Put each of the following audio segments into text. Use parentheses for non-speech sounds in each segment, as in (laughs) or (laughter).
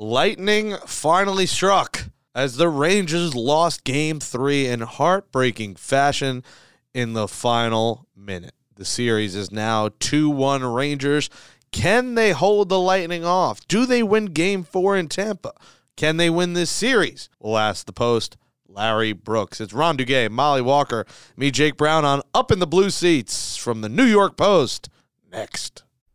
Lightning finally struck as the Rangers lost game three in heartbreaking fashion in the final minute. The series is now 2 1 Rangers. Can they hold the Lightning off? Do they win game four in Tampa? Can they win this series? We'll ask the post. Larry Brooks. It's Ron Duguay, Molly Walker, me, Jake Brown on Up in the Blue Seats from the New York Post. Next.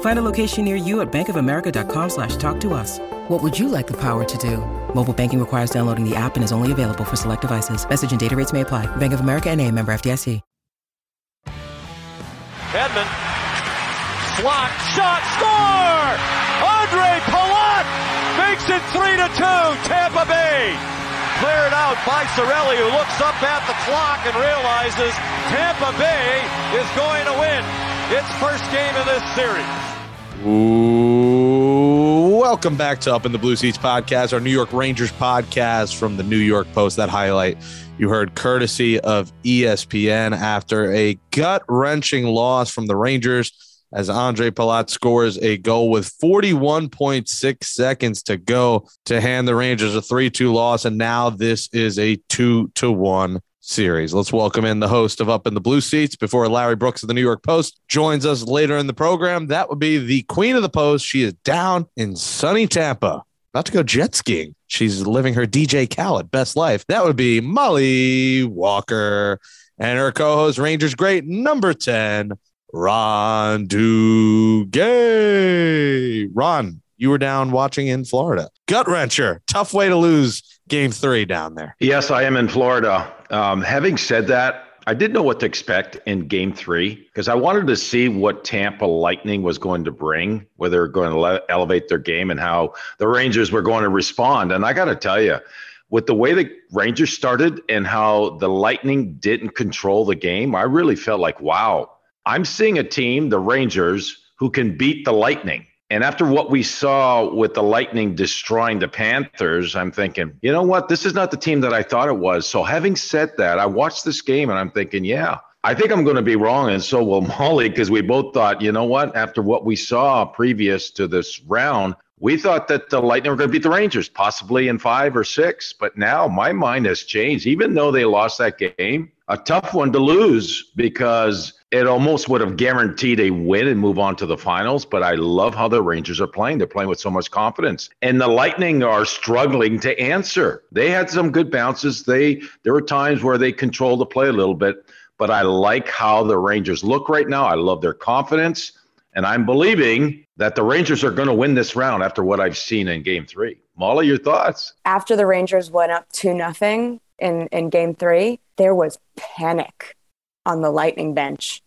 Find a location near you at bankofamerica.com slash talk to us. What would you like the power to do? Mobile banking requires downloading the app and is only available for select devices. Message and data rates may apply. Bank of America and a member FDIC. Hedman. Slot. Shot. Score! Andre Palat makes it 3 to 2. Tampa Bay. Cleared out by Cirelli, who looks up at the clock and realizes Tampa Bay is going to win its first game of this series. Welcome back to Up in the Blue Seats podcast, our New York Rangers podcast from the New York Post. That highlight you heard courtesy of ESPN after a gut wrenching loss from the Rangers as Andre Palat scores a goal with 41.6 seconds to go to hand the Rangers a 3 2 loss. And now this is a 2 to 1 series. Let's welcome in the host of Up in the Blue Seats before Larry Brooks of the New York Post joins us later in the program. That would be the queen of the post. She is down in sunny Tampa, about to go jet skiing. She's living her DJ Khaled best life. That would be Molly Walker and her co-host Rangers great number 10, Ron Duguay. Ron, you were down watching in Florida. Gut wrencher. Tough way to lose game three down there. Yes, I am in Florida. Um, having said that, I didn't know what to expect in game three because I wanted to see what Tampa Lightning was going to bring, whether they're going to le- elevate their game and how the Rangers were going to respond. And I got to tell you, with the way the Rangers started and how the Lightning didn't control the game, I really felt like, wow, I'm seeing a team, the Rangers, who can beat the Lightning. And after what we saw with the Lightning destroying the Panthers, I'm thinking, you know what? This is not the team that I thought it was. So, having said that, I watched this game and I'm thinking, yeah, I think I'm going to be wrong. And so will (laughs) Molly, because we both thought, you know what? After what we saw previous to this round, we thought that the Lightning were going to beat the Rangers, possibly in five or six. But now my mind has changed. Even though they lost that game, a tough one to lose because it almost would have guaranteed a win and move on to the finals. But I love how the Rangers are playing. They're playing with so much confidence. And the Lightning are struggling to answer. They had some good bounces. They there were times where they controlled the play a little bit. But I like how the Rangers look right now. I love their confidence. And I'm believing that the Rangers are going to win this round after what I've seen in game three. Molly, your thoughts? After the Rangers went up 2 nothing in, in game three, there was panic on the Lightning bench.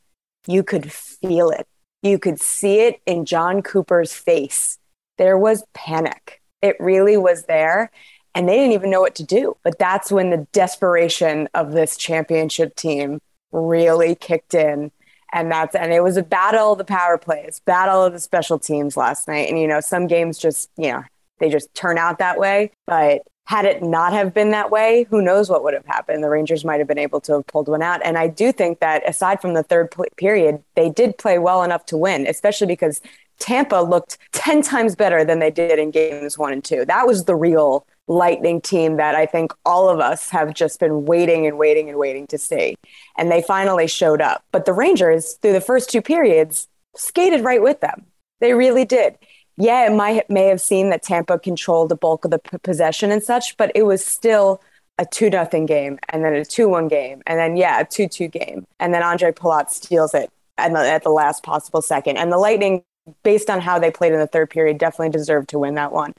You could feel it. You could see it in Jon Cooper's face. There was panic. It really was there. And they didn't even know what to do. But that's when the desperation of this championship team really kicked in and that's and it was a battle of the power plays battle of the special teams last night and you know some games just you know they just turn out that way but had it not have been that way who knows what would have happened the rangers might have been able to have pulled one out and i do think that aside from the third period they did play well enough to win especially because tampa looked 10 times better than they did in games one and two that was the real lightning team that I think all of us have just been waiting and waiting and waiting to see. And they finally showed up. But the Rangers, through the first two periods, skated right with them. They really did. Yeah, it might may have seemed that Tampa controlled the bulk of the p- possession and such, but it was still a two nothing game, and then a two one game, and then yeah, a two two game, and then Andre Palat steals it at the, at the last possible second. And the Lightning, based on how they played in the third period, definitely deserved to win that one.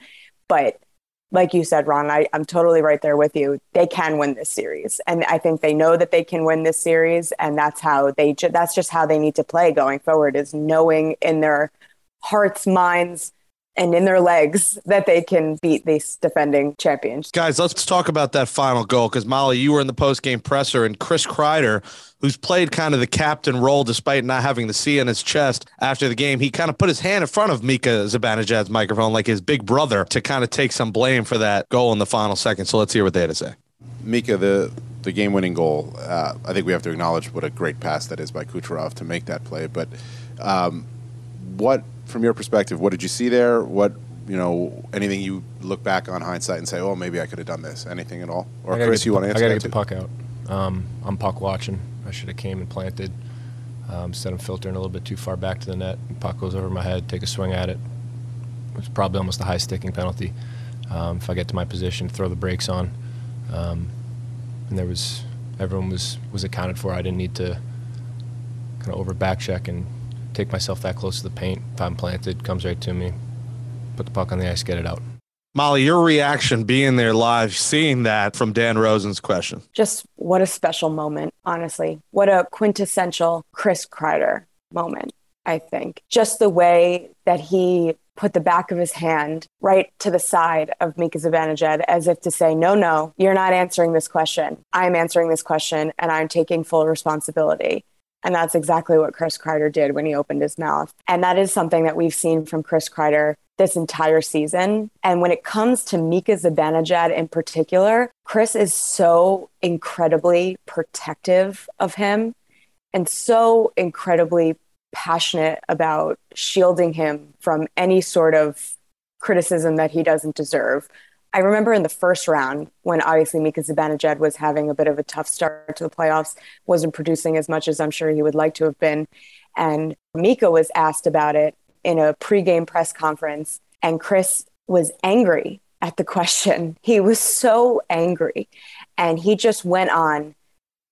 But like you said, Ron, I, I'm totally right there with you. They can win this series, and I think they know that they can win this series, and that's how they. Ju- that's just how they need to play going forward. Is knowing in their hearts, minds, and in their legs that they can beat these defending champions. Guys, let's talk about that final goal because Molly, you were in the post game presser, and Chris Kreider, who's played kind of the captain role despite not having the C in his chest after the game, he kind of put his hand in front of Mika Zibanejad's microphone like his big brother to kind of take some blame for that goal in the final second. So let's hear what they had to say. Mika, the the game winning goal, uh, I think we have to acknowledge what a great pass that is by Kucherov to make that play. But um, what from your perspective, what did you see there? What you know, anything you look back on hindsight and say, "Oh, maybe I could have done this." Anything at all? Or Chris, you want to answer? I got to get the puck out. Um, I'm puck watching. I should have came and planted. Um, instead of filtering a little bit too far back to the net, puck goes over my head. Take a swing at it. It's probably almost a high sticking penalty. Um, if I get to my position, throw the brakes on. Um, and there was everyone was was accounted for. I didn't need to kind of over back check and take myself that close to the paint. If I'm planted, comes right to me, put the puck on the ice, get it out. Molly, your reaction being there live, seeing that from Dan Rosen's question. Just what a special moment, honestly. What a quintessential Chris Kreider moment, I think. Just the way that he put the back of his hand right to the side of Mika Zibanejad as if to say, no, no, you're not answering this question. I'm answering this question and I'm taking full responsibility. And that's exactly what Chris Kreider did when he opened his mouth. And that is something that we've seen from Chris Kreider this entire season. And when it comes to Mika Zibanejad in particular, Chris is so incredibly protective of him and so incredibly passionate about shielding him from any sort of criticism that he doesn't deserve. I remember in the first round when obviously Mika Zibanejad was having a bit of a tough start to the playoffs, wasn't producing as much as I'm sure he would like to have been. And Mika was asked about it in a pregame press conference, and Chris was angry at the question. (laughs) He was so angry. And he just went on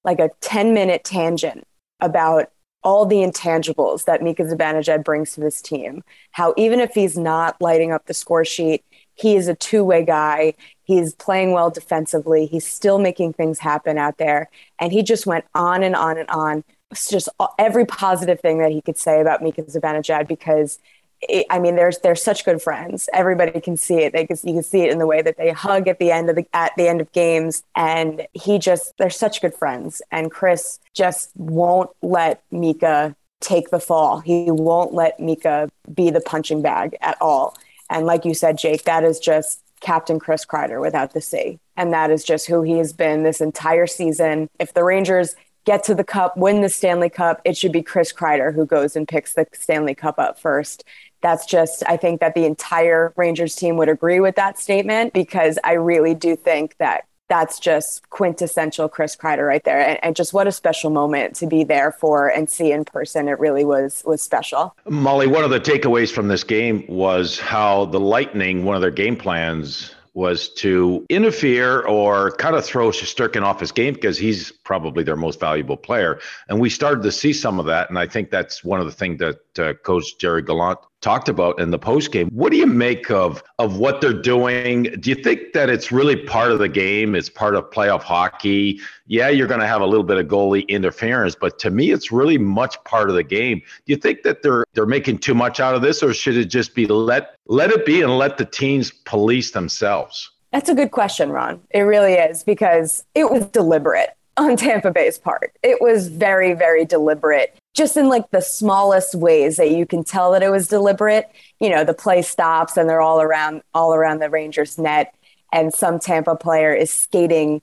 like a 10 minute tangent about all the intangibles that Mika Zibanejad brings to this team. How even if he's not lighting up the score sheet, he is a two way guy. He's playing well defensively. He's still making things happen out there. And he just went on and on and on. It's just every positive thing that he could say about Mika Zibanejad because I mean, they're they're such good friends. Everybody can see it. They can, you can see it in the way that they hug at the end of the at the end of games. And he just they're such good friends. And Chris just won't let Mika take the fall. He won't let Mika be the punching bag at all. And like you said, Jake, that is just Captain Chris Kreider without the C. And that is just who he has been this entire season. If the Rangers get to the cup, win the Stanley Cup, it should be Chris Kreider who goes and picks the Stanley Cup up first. That's just, I think that the entire Rangers team would agree with that statement because I really do think that that's just quintessential Chris Kreider right there. And, and, just what a special moment to be there for and see in person. It really was was special. Molly, one of the takeaways from this game was how the Lightning, one of their game plans was to interfere or kind of throw Shesterkin off his game because he's probably their most valuable player. And we started to see some of that. And I think that's one of the things that uh, Coach Jerry Gallant talked about in the post game. What do you make of of what they're doing? Do you think that it's really part of the game? It's part of playoff hockey. Yeah, you're going to have a little bit of goalie interference, but to me, it's really much part of the game. Do you think that they're they're making too much out of this, or should it just be let let it be and let the teams police themselves? That's a good question, Ron. It really is because it was deliberate on Tampa Bay's part. It was very, very deliberate, just in like the smallest ways that you can tell that it was deliberate. You know, the play stops and they're all around all around the Rangers net, and some Tampa player is skating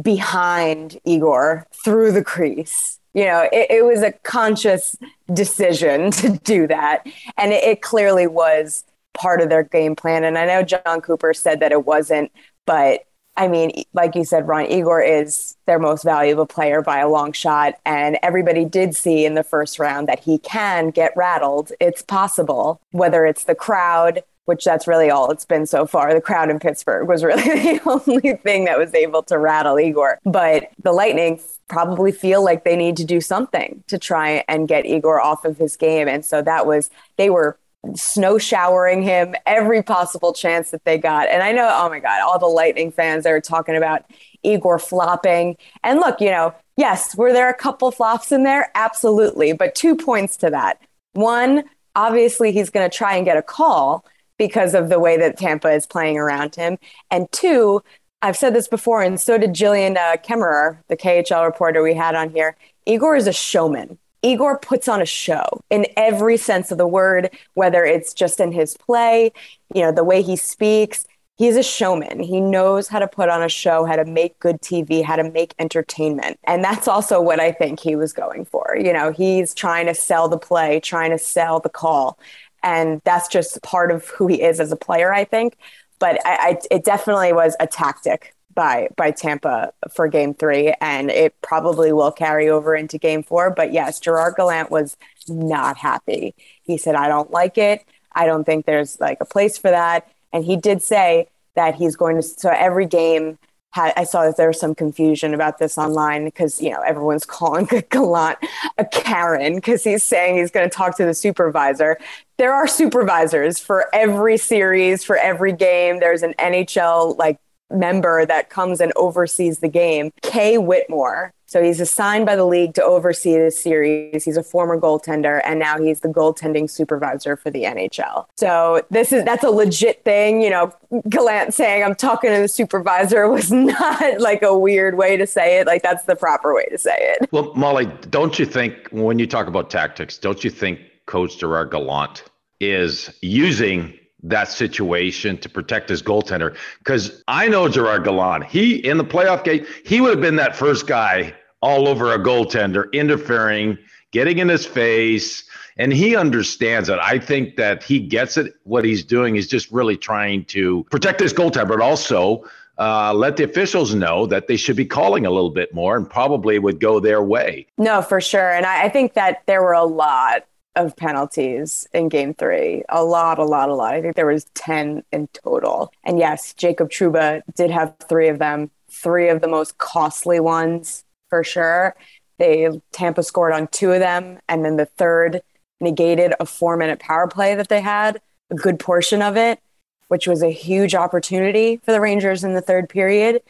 behind Igor through the crease. You know, it, it was a conscious decision (laughs) to do that. And it, it clearly was part of their game plan. And I know Jon Cooper said that it wasn't, but I mean, like you said, Ron Igor is their most valuable player by a long shot. And everybody did see in the first round that he can get rattled. It's possible, whether it's the crowd, which that's really all it's been so far. The crowd in Pittsburgh was really (laughs) the only thing that was able to rattle Igor. But the Lightning probably feel like they need to do something to try and get Igor off of his game. And so that was, they were snow showering him every possible chance that they got. And I know, oh my God, all the Lightning fans are talking about Igor flopping. And look, you know, yes, were there a couple flops in there? Absolutely. But two points to that. One, obviously, he's going to try and get a call. because of the way that Tampa is playing around him. And two, I've said this before, and so did Jillian uh, Kemmerer, the KHL reporter we had on here. Igor is a showman. Igor puts on a show in every sense of the word, whether it's just in his play, you know, the way he speaks. He's a showman. He knows how to put on a show, how to make good TV, how to make entertainment. And that's also what I think he was going for. You know, he's trying to sell the play, trying to sell the call. And that's just part of who he is as a player, I think. But I, I, it definitely was a tactic by by Tampa for game three, and it probably will carry over into game four. But yes, Gerard Gallant was not happy. He said, I don't like it. I don't think there's like a place for that. And he did say that he's going to so every game I saw that there was some confusion about this online because you know everyone's (laughs) calling Gallant a Karen because he's saying he's going to talk to the supervisor. There are supervisors for every series, for every game. There's an NHL like member that comes and oversees the game, Kay Whitmore. So he's assigned by the league to oversee the series. He's a former goaltender and now he's the goaltending supervisor for the NHL. So this is that's a legit thing, you know, Gallant saying I'm talking to the supervisor (laughs) was not like a weird way to say it. Like that's the proper way to say it. Well, Molly, don't you think when you talk about tactics, don't you think coach Gerard Gallant is using that situation to protect his goaltender. Because I know Gerard Gallant. He in the playoff game, he would have been that first guy all over a goaltender, interfering, getting in his face. And he understands it. I think that he gets it. What he's doing is just really trying to protect his goaltender, but also uh, let the officials know that they should be calling a little bit more and probably would go their way. No, for sure. And I, I think that there were a lot of penalties in game three. A lot, a lot, a lot. I think there was 10 in total. And yes, Jacob Trouba did have three of them, three of the most costly ones for sure. They Tampa scored on two of them, and then the third negated a four minute power play that they had, a good portion of it, which was a huge opportunity for the Rangers in the third period.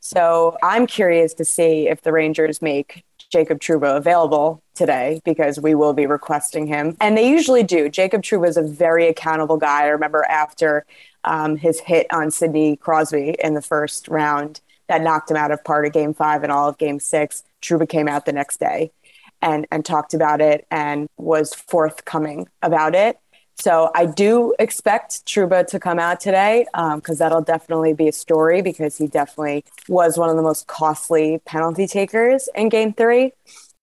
So I'm curious to see if the Rangers make Jacob Trouba available today because we will be requesting him. And they usually do. Jacob Trouba is a very accountable guy. I remember after um, his hit on Sidney Crosby in the first round that knocked him out of part of game five and all of game six, Trouba came out the next day and, and talked about it and was forthcoming about it. So I do expect Trouba to come out today because um, that'll definitely be a story because he definitely was one of the most costly penalty takers in Game Three.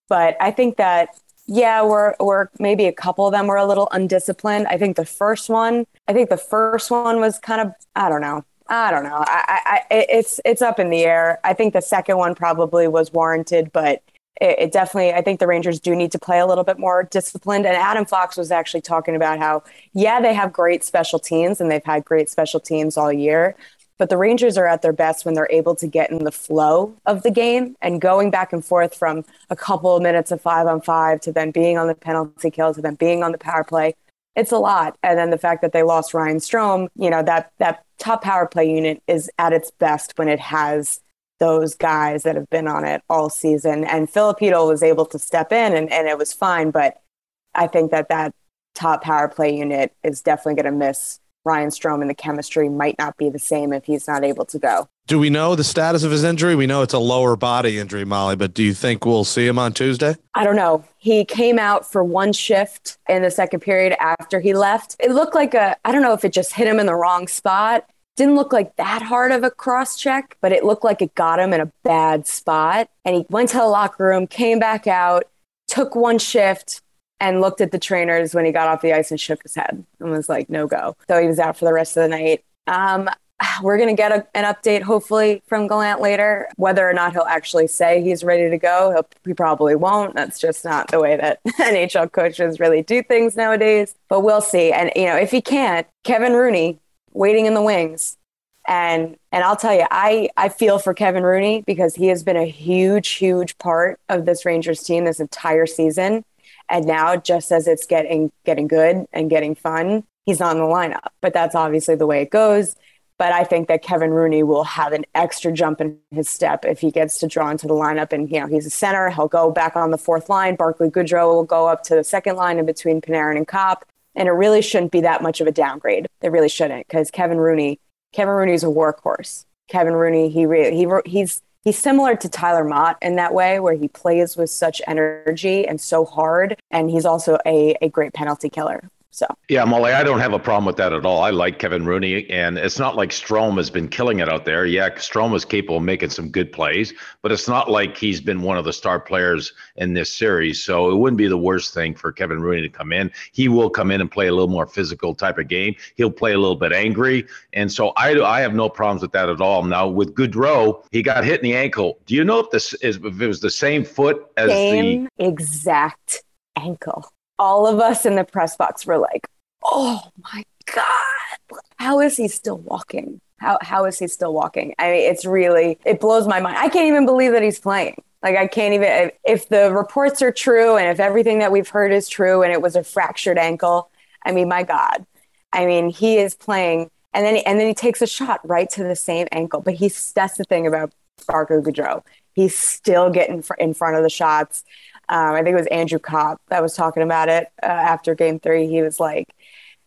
But I think that yeah, we're we're maybe a couple of them were a little undisciplined. I think the first one, I think the first one was kind of I don't know. I don't know. I, I, it's it's up in the air. I think the second one probably was warranted, but it, it, definitely, I think the Rangers do need to play a little bit more disciplined. And Adam Fox was actually talking about how, yeah, they have great special teams and they've had great special teams all year. But the Rangers are at their best when they're able to get in the flow of the game and going back and forth from a couple of minutes of five on five to then being on the penalty kill to then being on the power play. It's a lot. And then the fact that they lost Ryan Strome, you know, that that top power play unit is at its best when it has those guys that have been on it all season. And Filipino was able to step in and, and it was fine. But I think that that top power play unit is definitely going to miss Ryan Strome and the chemistry might not be the same if he's not able to go. Do we know the status of his injury? We know it's a lower body injury, Molly, but do you think we'll see him on Tuesday? I don't know. He came out for one shift in the second period after he left. It looked like a, I don't know if it just hit him in the wrong spot didn't look like that hard of a cross check, but it looked like it got him in a bad spot. And he went to the locker room, came back out, took one shift, and looked at the trainers when he got off the ice and shook his head and was like, no go. So he was out for the rest of the night. Um, we're going to get a, an update, hopefully, from Gallant later. Whether or not he'll actually say he's ready to go, he probably won't. That's just not the way that (laughs) NHL coaches really do things nowadays. But we'll see. And, you know, if he can't, Kevin Rooney, waiting in the wings. And and I'll tell you, I I feel for Kevin Rooney because he has been a huge, huge part of this Rangers team this entire season. And now, just as it's getting getting good and getting fun, he's not in the lineup. But that's obviously the way it goes. But I think that Kevin Rooney will have an extra jump in his step if he gets to draw into the lineup. And you know, he's a center. He'll go back on the fourth line. Barclay Goodrow will go up to the second line in between Panarin and Copp And it really shouldn't be that much of a downgrade. It really shouldn't because Kevin Rooney, Kevin Rooney's a workhorse. Kevin Rooney, he really, he, he's, he's similar to Tyler Motte in that way, where he plays with such energy and so hard. And he's also a, a great penalty killer. So yeah, Molly, I don't have a problem with that at all. I like Kevin Rooney, and it's not like Strome has been killing it out there. Yeah, Strome is capable of making some good plays, but it's not like he's been one of the star players in this series. So it wouldn't be the worst thing for Kevin Rooney to come in. He will come in and play a little more physical type of game. He'll play a little bit angry, and so I I have no problems with that at all. Now with Goodrow, he got hit in the ankle. Do you know if this is if it was the same foot as same the exact ankle? All of us in the press box were like, oh my God, how is he still walking? How, how is he still walking? I mean, it's really, it blows my mind. I can't even believe that he's playing. Like, I can't even, if the reports are true and if everything that we've heard is true and it was a fractured ankle, I mean, my God. I mean, he is playing and then, and then he takes a shot right to the same ankle. But he's, that's the thing about Barclay Goodrow. He's still getting in front of the shots. Um, I think it was Andrew Copp that was talking about it uh, after game three. He was like,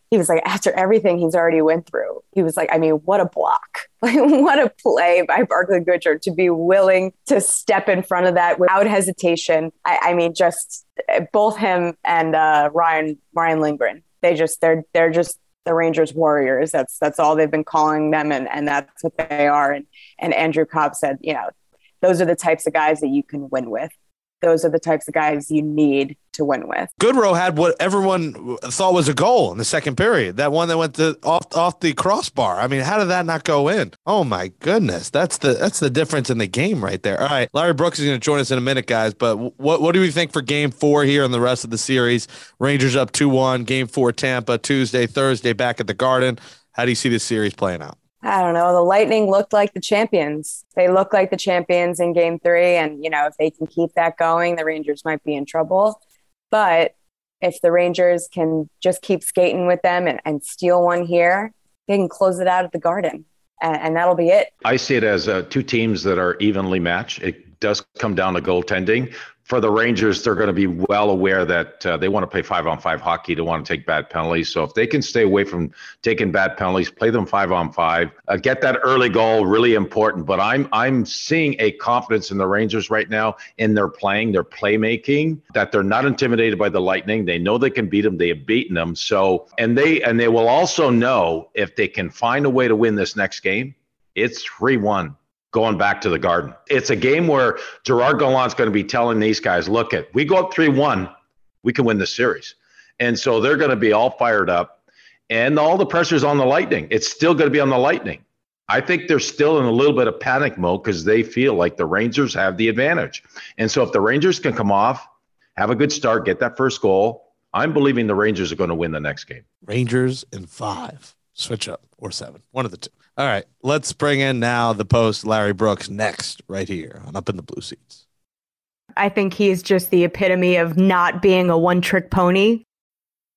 he was like, after everything he's already went through, he was like, I mean, what a block. (laughs) Like, what a play by Barclay Goodrow to be willing to step in front of that without hesitation. I, I mean, just uh, both him and uh, Ryan Ryan Lindgren. They just they're they're just the Rangers warriors. That's that's all they've been calling them, and and that's what they are. And and Andrew Copp said, you know, those are the types of guys that you can win with those are the types of guys you need to win with. Goodrow had what everyone thought was a goal in the second period. That one that went to off off the crossbar. I mean, how did that not go in? Oh my goodness, that's the that's the difference in the game right there. All right, Larry Brooks is going to join us in a minute, guys. But what what do we think for Game Four here and the rest of the series? Rangers up two one. Game Four, Tampa Tuesday, Thursday, back at the Garden. How do you see this series playing out? I don't know. The Lightning looked like the champions. They look like the champions in game three. And, you know, if they can keep that going, the Rangers might be in trouble. But if the Rangers can just keep skating with them and, and steal one here, they can close it out at the Garden. And, and that'll be it. I see it as uh, two teams that are evenly matched. It does come down to goaltending for the Rangers, they're going to be well aware that uh, they want to play five on five hockey. They want to take bad penalties. So if they can stay away from taking bad penalties, play them five on five, uh, get that early goal, really important. But I'm I'm seeing a confidence in the Rangers right now in their playing, their playmaking, that they're not intimidated by the Lightning. They know they can beat them. They have beaten them. So and they and they will also know if they can find a way to win this next game, it's three one going back to the garden. It's a game where Gerard Gallant's going to be telling these guys, look at we go up 3-1, we can win the series. And so they're going to be all fired up and all the pressure's on the Lightning. It's still going to be on the Lightning. I think they're still in a little bit of panic mode because they feel like the Rangers have the advantage. And so if the Rangers can come off, have a good start, get that first goal, I'm believing the Rangers are going to win the next game. Rangers in five, switch up or seven, one of the two. All right, let's bring in now the post Larry Brooks next, right here on Up in the Blue Seats. I think he's just the epitome of not being a one trick pony.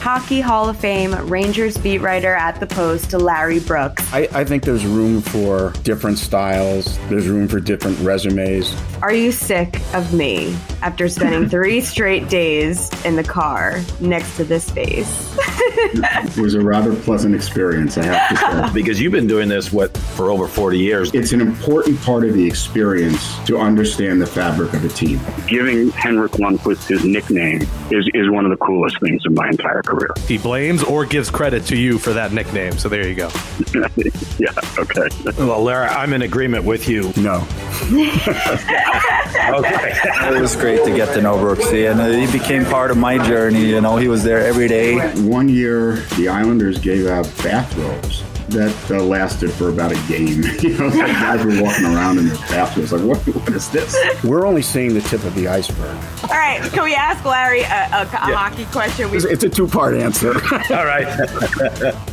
Hockey Hall of Fame Rangers beat writer at the Post, Larry Brooks. I, I, think there's room for different styles, there's room for different resumes. Are you sick of me after spending (laughs) three straight days in the car next to this face? it was a rather pleasant experience, I have to say. (laughs) because you've been doing this, what, for over 40 years? It's an important part of the experience to understand the fabric of a team. Giving Henrik Lundqvist his nickname is, is one of the coolest things in my entire career career. He blames or gives credit to you for that nickname. So there you go. (laughs) yeah. Okay. Well, Lara, I'm in agreement with you. No. (laughs) okay. It was great to get to know Brooksy, and he became part of my journey. You know, he was there every day. One year, the Islanders gave out bathrobes that uh, lasted for about a game. (laughs) you know, like guys were walking around in their bathrooms like, what, what is this? We're only seeing the tip of the iceberg. All right, can we ask Larry a, a, a hockey question? We- It's, it's a two-part answer. (laughs) All right. (laughs)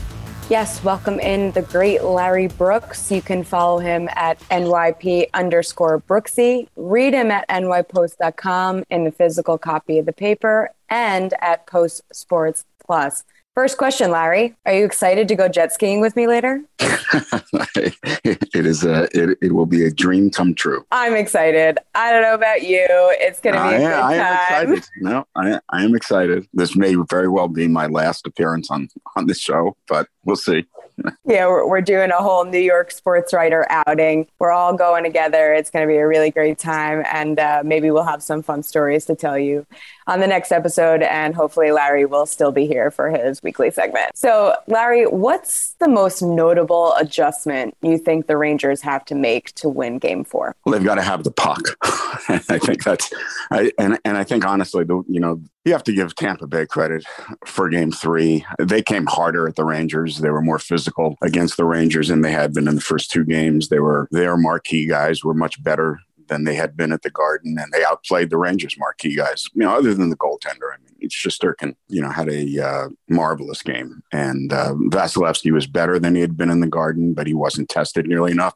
Yes, welcome in the great Larry Brooks. You can follow him at NYP underscore Brooksy. Read him at nypost.com in the physical copy of the paper and at Post Sports Plus. First question, Larry. Are you excited to go jet skiing with me later? (laughs) it is a it, it will be a dream come true. I'm excited. I don't know about you. It's going to be a I, good I am time. excited. No, I, I am excited. This may very well be my last appearance on on this show, but we'll see. (laughs) Yeah, we're, we're doing a whole New York sports writer outing. We're all going together. It's going to be a really great time. And uh, maybe we'll have some fun stories to tell you on the next episode. And hopefully, Larry will still be here for his weekly segment. So, Larry, what's the most notable adjustment you think the Rangers have to make to win game four? Well, they've got to have the puck. (laughs) I think that's, I, and and I think honestly, the you know you have to give Tampa Bay credit for Game Three. They came harder at the Rangers. They were more physical against the Rangers than they had been in the first two games. They were their marquee guys were much better than they had been at the Garden, and they outplayed the Rangers marquee guys. You know, other than the goaltender, I mean, it's Shesterkin, you know, had a uh, marvelous game, and uh, Vasilevskiy was better than he had been in the Garden, but he wasn't tested nearly enough.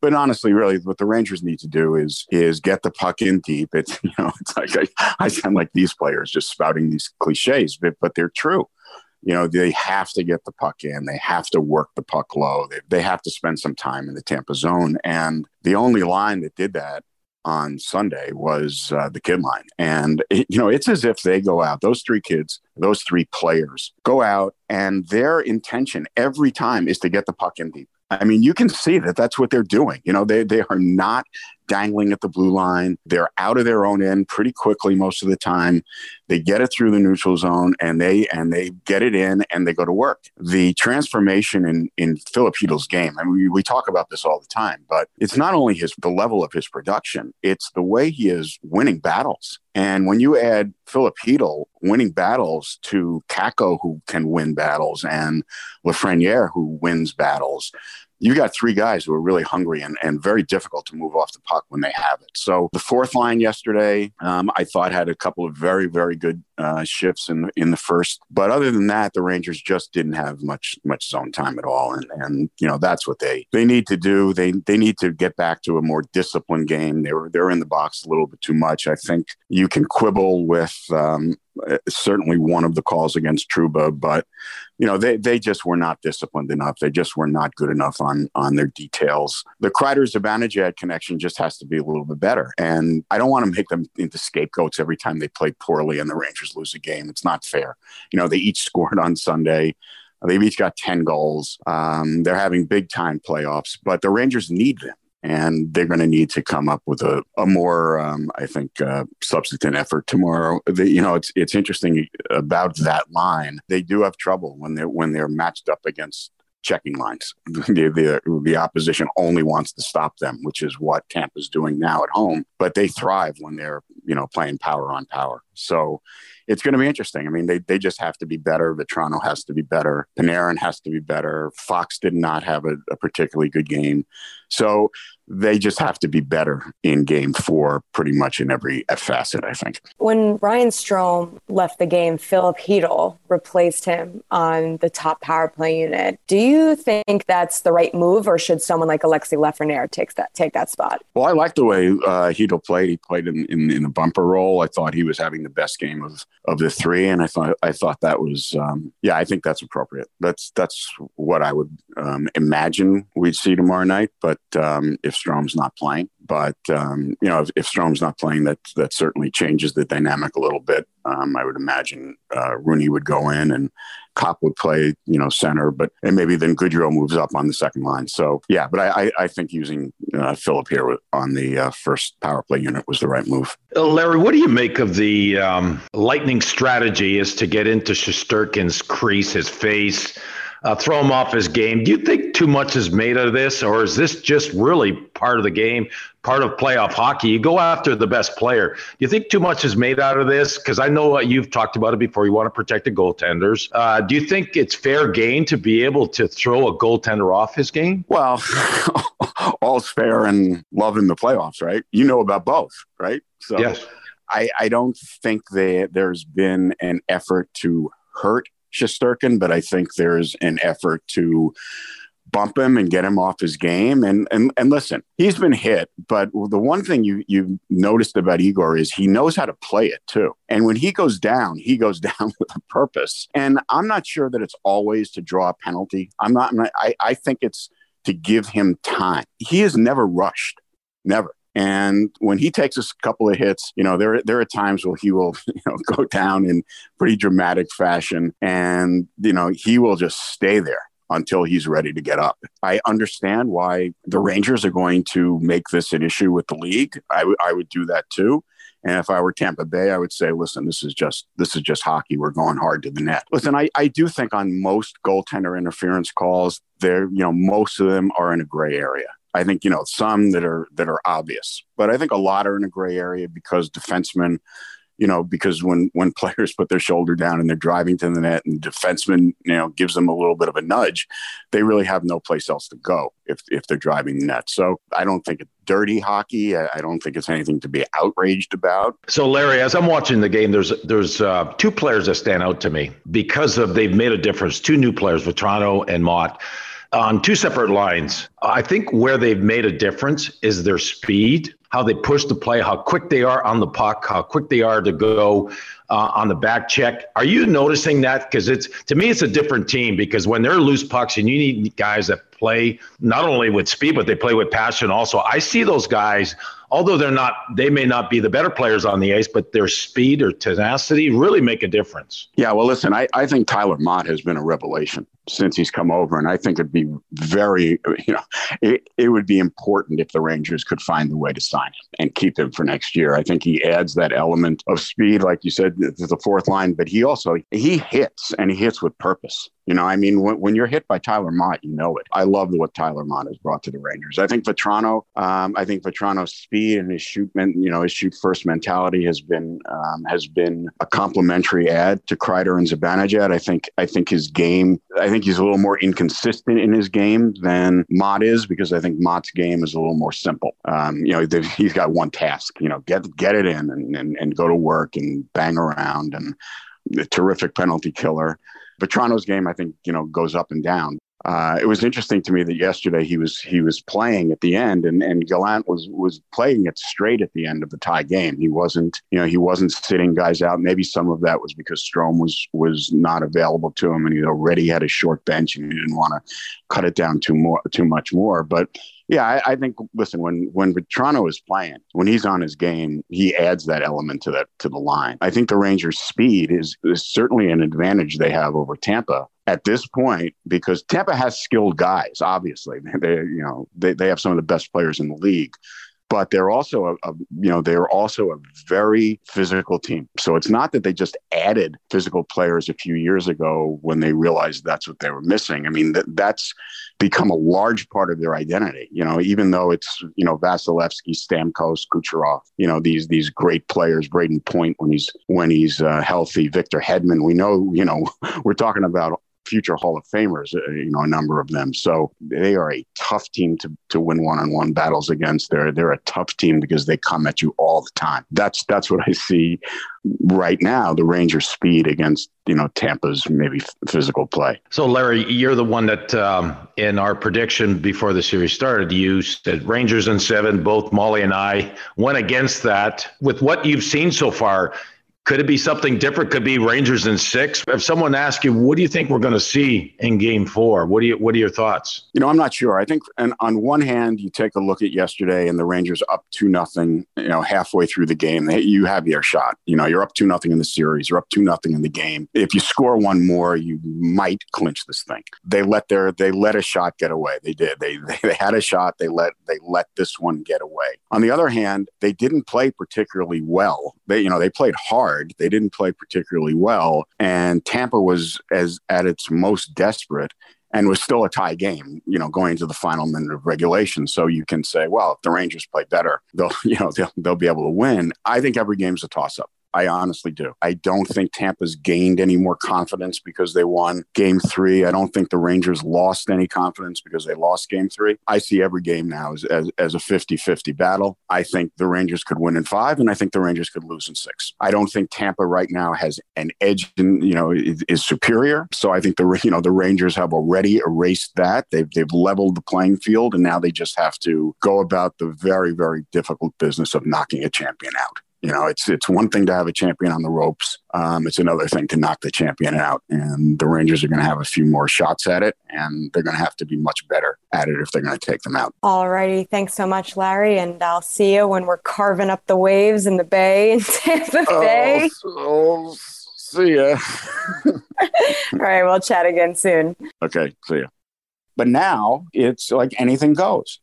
But honestly, really, what the Rangers need to do is is get the puck in deep. It's (laughs) you know, it's like I, I sound like these players just spouting these cliches, but but they're true you know they have to get the puck in they have to work the puck low they, they have to spend some time in the tampa zone and the only line that did that on sunday was uh, the kid line and it, you know it's as if they go out those three kids those three players go out and their intention every time is to get the puck in deep I mean, you can see that that's what they're doing. You know, they, they are not dangling at the blue line. They're out of their own end pretty quickly most of the time. They get it through the neutral zone and they and they get it in and they go to work. The transformation in in Chytil's game. I mean, we, we talk about this all the time, but it's not only his the level of his production; it's the way he is winning battles. And when you add Heedle winning battles to Kakko, who can win battles, and Lafreniere, who wins battles, you got three guys who are really hungry and, and very difficult to move off the puck when they have it. So the fourth line yesterday, um, I thought had a couple of very, very good uh, shifts in in the first. But other than that, the Rangers just didn't have much much zone time at all. And and you know that's what they they need to do. They they need to get back to a more disciplined game. They were they're in the box a little bit too much. I think you can quibble with um, certainly one of the calls against Trouba, but you know they they just were not disciplined enough. They just were not good enough on on their details. The Kreider Zibanejad connection just has to be a little bit better, and I don't want to make them into scapegoats every time they play poorly and the Rangers lose a game. It's not fair. You know they each (laughs) scored on Sunday. They've each got 10 goals. Um, they're having big time playoffs, but the Rangers need them and they're going to need to come up with a, a more, um, I think, uh, substantive effort tomorrow. The, you know, it's it's interesting about that line. They do have trouble when they're when they're matched up against checking lines. (laughs) The, the, the opposition only wants to stop them, which is what Tampa's doing now at home. But they thrive when they're you know playing power on power. So it's going to be interesting. I mean, they, they just have to be better. Vatrano has to be better. Panarin has to be better. Fox did not have a, a particularly good game. So they just have to be better in game four, pretty much in every facet, I think. When Ryan Strome left the game, Filip Chytil replaced him on the top power play unit. Do you think that's the right move, or should someone like Alexi Lafreniere take that take that spot? Well, I like the way uh, Heedle played. He played in, in, in a bumper role. I thought he was having the best game of, of the three, and I thought I thought that was um, yeah, I think that's appropriate. That's that's what I would um, imagine we'd see tomorrow night. But um, if Strome's not playing, but um, you know, if, if Strome's not playing, that that certainly changes the dynamic a little bit. Um, I would imagine uh, Rooney would go in and Copp would play, you know, center, but and maybe then Goodrow moves up on the second line. So yeah, but I I, I think using uh, Philip here on the uh, first power play unit was the right move. Uh, Larry, what do you make of the um, Lightning strategy? Is to get into Shesterkin's crease, his face. uh, throw him off his game. Do you think too much is made of this, or is this just really part of the game, part of playoff hockey? You go after the best player. Do you think too much is made out of this? Because I know you've talked about it before. You want to protect the goaltenders. Uh, do you think it's fair game to be able to throw a goaltender off his game? Well, (laughs) all's fair in love in the playoffs, right? You know about both, right? So yes. I, I don't think that there's been an effort to hurt Shesterkin, but I think there's an effort to bump him and get him off his game. And and and listen, he's been hit, but the one thing you you noticed about Igor is he knows how to play it too. And when he goes down, he goes (laughs) down with a purpose. And I'm not sure that it's always to draw a penalty. I'm not. I I think it's to give him time. He has never rushed, never. And when he takes a couple of hits, you know, there there are times where he will, (laughs) you know, go down in pretty dramatic fashion, and you know, he will just stay there until he's ready to get up. I understand why the Rangers are going to make this an issue with the league. I, w- I would do that too. And if I were Tampa Bay, I would say, listen, this is just this is just hockey. We're going hard to the net. Listen, I, I do think on most goaltender interference calls, there, you know, most of them are in a gray area. I think you know some that are that are obvious, but I think a lot are in a gray area because defensemen, you know, because when when (laughs) players put their shoulder down and they're driving to the net, and defenseman, you know, gives them a little bit of a nudge, they really have no place else to go if if they're driving the net. So I don't think it's dirty hockey. I, I don't think it's anything to be outraged about. So Larry, as I'm watching the game, there's there's uh, two players that stand out to me because of they've made a difference. Two new players, Vatrano and Motte on two separate lines. I think where they've made a difference is their speed, how they push the play, how quick they are on the puck, how quick they are to go uh, on the back check. Are you noticing that? Because it's to me, it's a different team because when they're loose pucks and you need guys that play not only with speed but they play with passion. Also, I see those guys although they're not they may not be the better players on the ice but their speed or tenacity really make a difference yeah well listen i, I think tyler Motte has been a revelation since he's come over and i think it'd be very you know it, it would be important if the rangers could find the way to sign him and keep him for next year i think he adds that element of speed like you said to the fourth line but he also he hits and he hits with purpose you know, I mean, when, when you're hit by Tyler Motte, you know it. I love what Tyler Motte has brought to the Rangers. I think Vatrano, um, I think Vatrano's speed and his shoot, you know, his shoot first mentality has been um, has been a complementary add to Kreider and Zibanejad. I think I think his game, I think he's a little more inconsistent in his game than Motte is because I think Motte's game is a little more simple. Um, you know, he's got one task, you know, get get it in and, and, and go to work and bang around and a terrific penalty killer. Vatrano's game, I think, you know, goes up and down. Uh, it was interesting to me that yesterday he was he was playing at the end, and and Gallant was was playing it straight at the end of the tie game. He wasn't, you know, he wasn't sitting guys out. Maybe some of that was because Strome was was not available to him, and he already had a short bench, and he didn't want to cut it down too more too much more. But yeah, I, I, think. Listen, when when Vatrano is playing, when he's on his game, he adds that element to that to the line. I think the Rangers' speed is, is certainly an advantage they have over Tampa at this point because Tampa has skilled guys. Obviously, (laughs) they you know they, they have some of the best players in the league but they're also a, a, you know they're also a very physical team. So it's not that they just added physical players a few years ago when they realized that's what they were missing. I mean that that's become a large part of their identity. You know, even though it's you know Vasilevskiy, Stamkos, Kucherov, you know these these great players, Brayden Point when he's when he's uh, healthy, Victor Hedman. We know you know (laughs) we're talking about future Hall of Famers, uh, you know, a number of them. So they are a tough team to, to win one-on-one battles against. They're they're a tough team because they come at you all the time. That's that's what I see right now. The Rangers' speed against you know Tampa's maybe physical play. So Larry, you're the one that um, in our prediction before the series started, you said Rangers in seven. Both Molly and I went against that. With what you've seen so far, could it be something different? Could be Rangers in six. If someone asks you, what do you think we're going to see in Game Four? What do you What are your thoughts? You know, I'm not sure. I think, and on one hand, you take a look at yesterday, and the Rangers up two nothing. You know, halfway through the game, they, you have your shot. You know, you're up two nothing in the series. You're up two nothing in the game. If you score one more, you might clinch this thing. They let their they let a shot get away. They did. They they, (laughs) they had a shot. They let they let this one get away. On the other hand, they didn't play particularly well. They you know they played hard hard. They didn't play particularly well, and Tampa was as at its most desperate and was still a tie game, you know, going to the final minute of regulation. So you can say, well, if the Rangers play better, they'll, (laughs) you know, they'll, they'll be able to win. I think every game's a toss up. I honestly do. I don't think Tampa's gained any more confidence because they won game three. I don't think the Rangers lost any confidence because they lost game three. I see every game now as, as, as a 50 50 battle. I think the Rangers could win in five, and I think the Rangers could lose in six. I don't think Tampa right now has an edge, in, you know, is, is superior. So I think the, you know, the Rangers have already erased that. They've, they've leveled the playing field, and now they just have to go about the very, very difficult business of knocking a champion out. You know, it's it's one thing to have a champion on the ropes. Um, it's another thing to knock the champion out. And the Rangers are going to have a few more shots at it, and they're going to have to be much better at it if they're going to take them out. All righty. Thanks so much, Larry. And I'll see you when we're carving up the waves in the bay (laughs) in Tampa Bay. Oh, see ya. (laughs) All right. We'll chat again soon. Okay. See ya. But now it's like anything goes.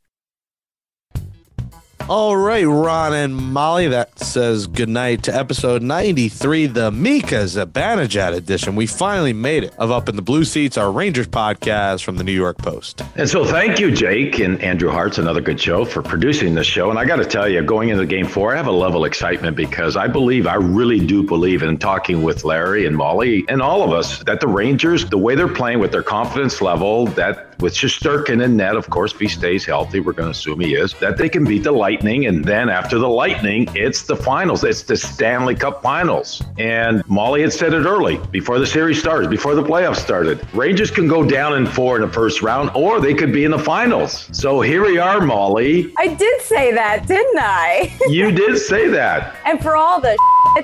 All right, Ron and Molly, that says goodnight to episode 93, the Mika Zibanejad edition. We finally made it of Up in the Blue Seats, our Rangers podcast from the New York Post. And so thank you, Jake and Andrew Hartz another good show for producing this show. And I got to tell you, going into game four, I have a level of excitement because I believe, I really do believe in talking with Larry and Molly and all of us that the Rangers, the way they're playing with their confidence level, that with Shesterkin in net, of course, if he stays healthy, we're going to assume he is, that they can beat the Lightning. And then after the Lightning, it's the finals. It's the Stanley Cup finals. And Molly had said it early before the series started, before the playoffs started. Rangers can go down in four in the first round, or they could be in the finals. So here we are, Molly. I did say that, didn't I? you (laughs) did say that. And for all the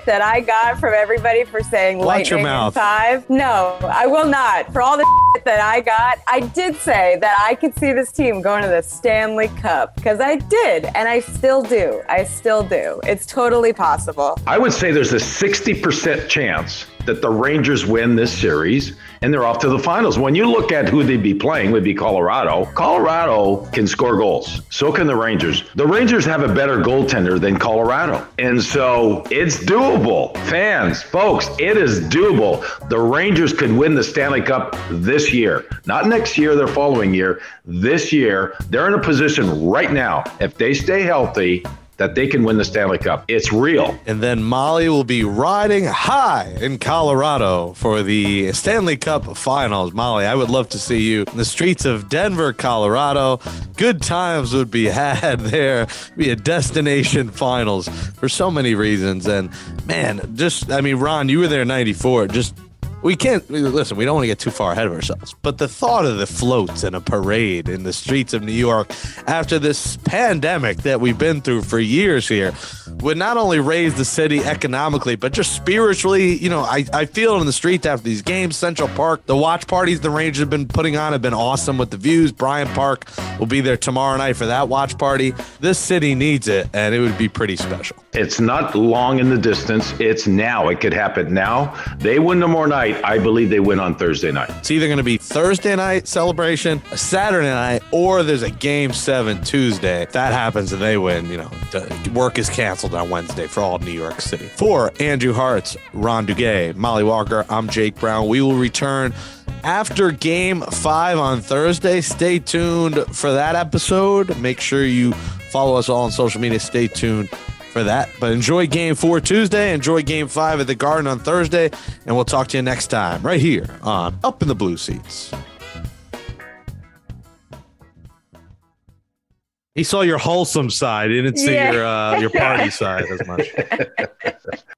that I got from everybody for saying Watch lightning your in mouth. five, no, I will not. For all the shit that I got, I did say that I could see this team going to the Stanley Cup because I did, and I still do. I still do. It's totally possible. I would say there's a 60% chance that the Rangers win this series and they're off to the finals. When you look at who they'd be playing, would be Colorado. Colorado can score goals. So can the Rangers. The Rangers have a better goaltender than Colorado. And so it's doable. Fans, folks, it is doable. The Rangers could win the Stanley Cup this year. Not next year, the following year. This year, they're in a position right now, if they stay healthy, that they can win the Stanley Cup. It's real. And then Molly will be riding high in Colorado for the Stanley Cup finals. Molly, I would love to see you in the streets of Denver, Colorado. Good times would be (laughs) had there. Be a destination finals for so many reasons. And man, just, I mean, Ron, you were there in 94. Just we can't listen. We don't want to get too far ahead of ourselves, but the thought of the floats and a parade in the streets of New York after this pandemic that we've been through for years here would not only raise the city economically, but just spiritually. You know, I, I feel in the streets after these games. Central Park, the watch parties the Rangers have been putting on have been awesome with the views. Bryant Park will be there tomorrow night for that watch party. This city needs it, and it would be pretty special. It's not long in the distance. It's now. It could happen now. They win tomorrow night. I believe they win on Thursday night. It's either going to be Thursday night celebration, a Saturday night, or there's a game seven Tuesday. If that happens and they win, you know, work is canceled on Wednesday for all New York City. For Andrew Hartz, Ron Duguay, Molly Walker, I'm Jake Brown. We will return after game five on Thursday. Stay tuned for that episode. Make sure you follow us all on social media. Stay tuned for that. But enjoy game four Tuesday. Enjoy game five at the Garden on Thursday. And we'll talk to you next time right here on Up in the Blue Seats. He saw your wholesome side. He didn't see Yeah. your uh, your party (laughs) side as much. (laughs)